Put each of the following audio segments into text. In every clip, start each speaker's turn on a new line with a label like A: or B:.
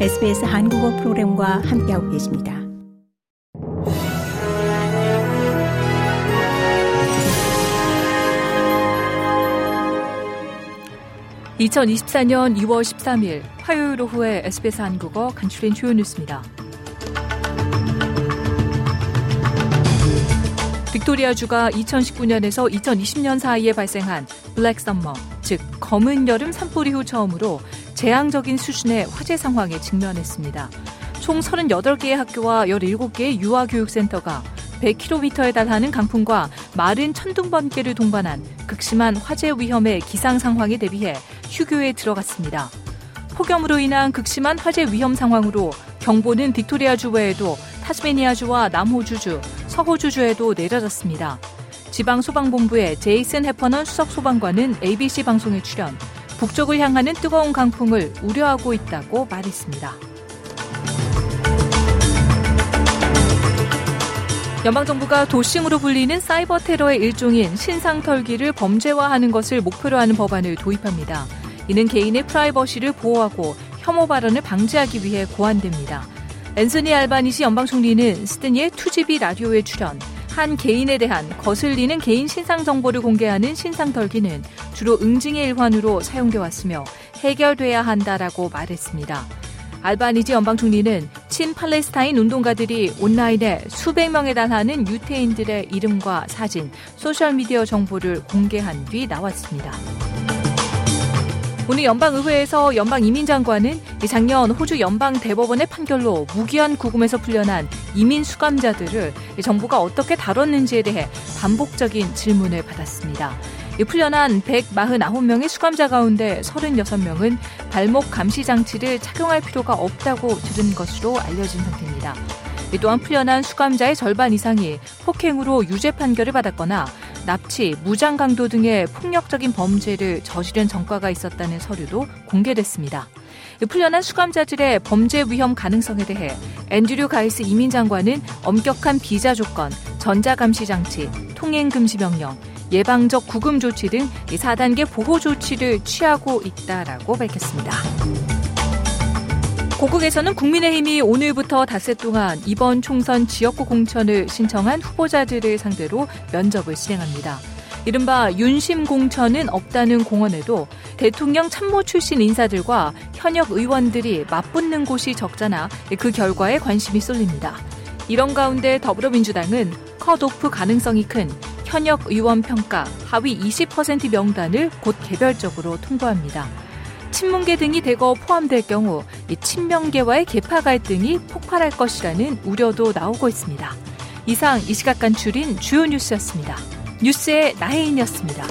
A: SBS 한국어 프로그램과 함께하고 계십니다.
B: (2024년 2월 13일) 화요일 오후에 SBS 한국어 간추린 주요 뉴스입니다. 빅토리아주가 2019년에서 2020년 사이에 발생한 Black Summer, 즉 검은 여름 산불 이후 처음으로 재앙적인 수준의 화재 상황에 직면했습니다. 총 38개의 학교와 17개의 유아교육센터가 100km에 달하는 강풍과 마른 천둥 번개를 동반한 극심한 화재 위험의 기상 상황에 대비해 휴교에 들어갔습니다. 폭염으로 인한 극심한 화재 위험 상황으로 경보는 빅토리아주 외에도 타스메니아주와 남호주주, 서호주주에도 내려졌습니다. 지방소방본부의 제이슨 해퍼넌 수석소방관은 ABC 방송에 출연, 북쪽을 향하는 뜨거운 강풍을 우려하고 있다고 말했습니다. 연방정부가 doxxing으로 불리는 사이버 테러의 일종인 신상 털기를 범죄화하는 것을 목표로 하는 법안을 도입합니다. 이는 개인의 프라이버시를 보호하고 혐오 발언을 방지하기 위해 고안됩니다. 앤소니 알바니시 연방 총리는 시드니의 2GB 라디오에 출연, 한 개인에 대한 거슬리는 개인 신상 정보를 공개하는 신상 털기는 주로 응징의 일환으로 사용돼 왔으며 해결돼야 한다라고 말했습니다. 알바니지 연방 총리는 친 팔레스타인 운동가들이 온라인에 수백 명에 달하는 유태인들의 이름과 사진, 소셜 미디어 정보를 공개한 뒤 나왔습니다. 오늘 연방의회에서 연방 이민장관은 작년 호주 연방 대법원의 판결로 무기한 구금에서 풀려난 이민 수감자들을 정부가 어떻게 다뤘는지에 대해 반복적인 질문을 받았습니다. 풀려난 149명의 수감자 가운데 36명은 발목 감시 장치를 착용할 필요가 없다고 들은 것으로 알려진 상태입니다. 또한 풀려난 수감자의 절반 이상이 폭행으로 유죄 판결을 받았거나 납치, 무장 강도 등의 폭력적인 범죄를 저지른 전과가 있었다는 서류도 공개됐습니다. 풀려난 수감자들의 범죄 위험 가능성에 대해 앤드류 가이스 이민 장관은 엄격한 비자 조건, 전자감시 장치, 통행 금지 명령, 예방적 구금 조치 등 4단계 보호 조치를 취하고 있다라고 밝혔습니다. 고국에서는 국민의힘이 오늘부터 닷새 동안 이번 총선 지역구 공천을 신청한 후보자들을 상대로 면접을 진행합니다. 이른바 윤심 공천은 없다는 공언에도 대통령 참모 출신 인사들과 현역 의원들이 맞붙는 곳이 적잖아 그 결과에 관심이 쏠립니다. 이런 가운데 더불어민주당은 컷오프 가능성이 큰 현역 의원 평가 하위 20% 명단을 곧 개별적으로 통보합니다. 친문계 등이 대거 포함될 경우 친명계와의 계파 갈등이 폭발할 것이라는 우려도 나오고 있습니다. 이상 이 시각 간출인 주요 뉴스였습니다. 뉴스의 나혜인이었습니다.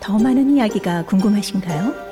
A: 더 많은 이야기가 궁금하신가요?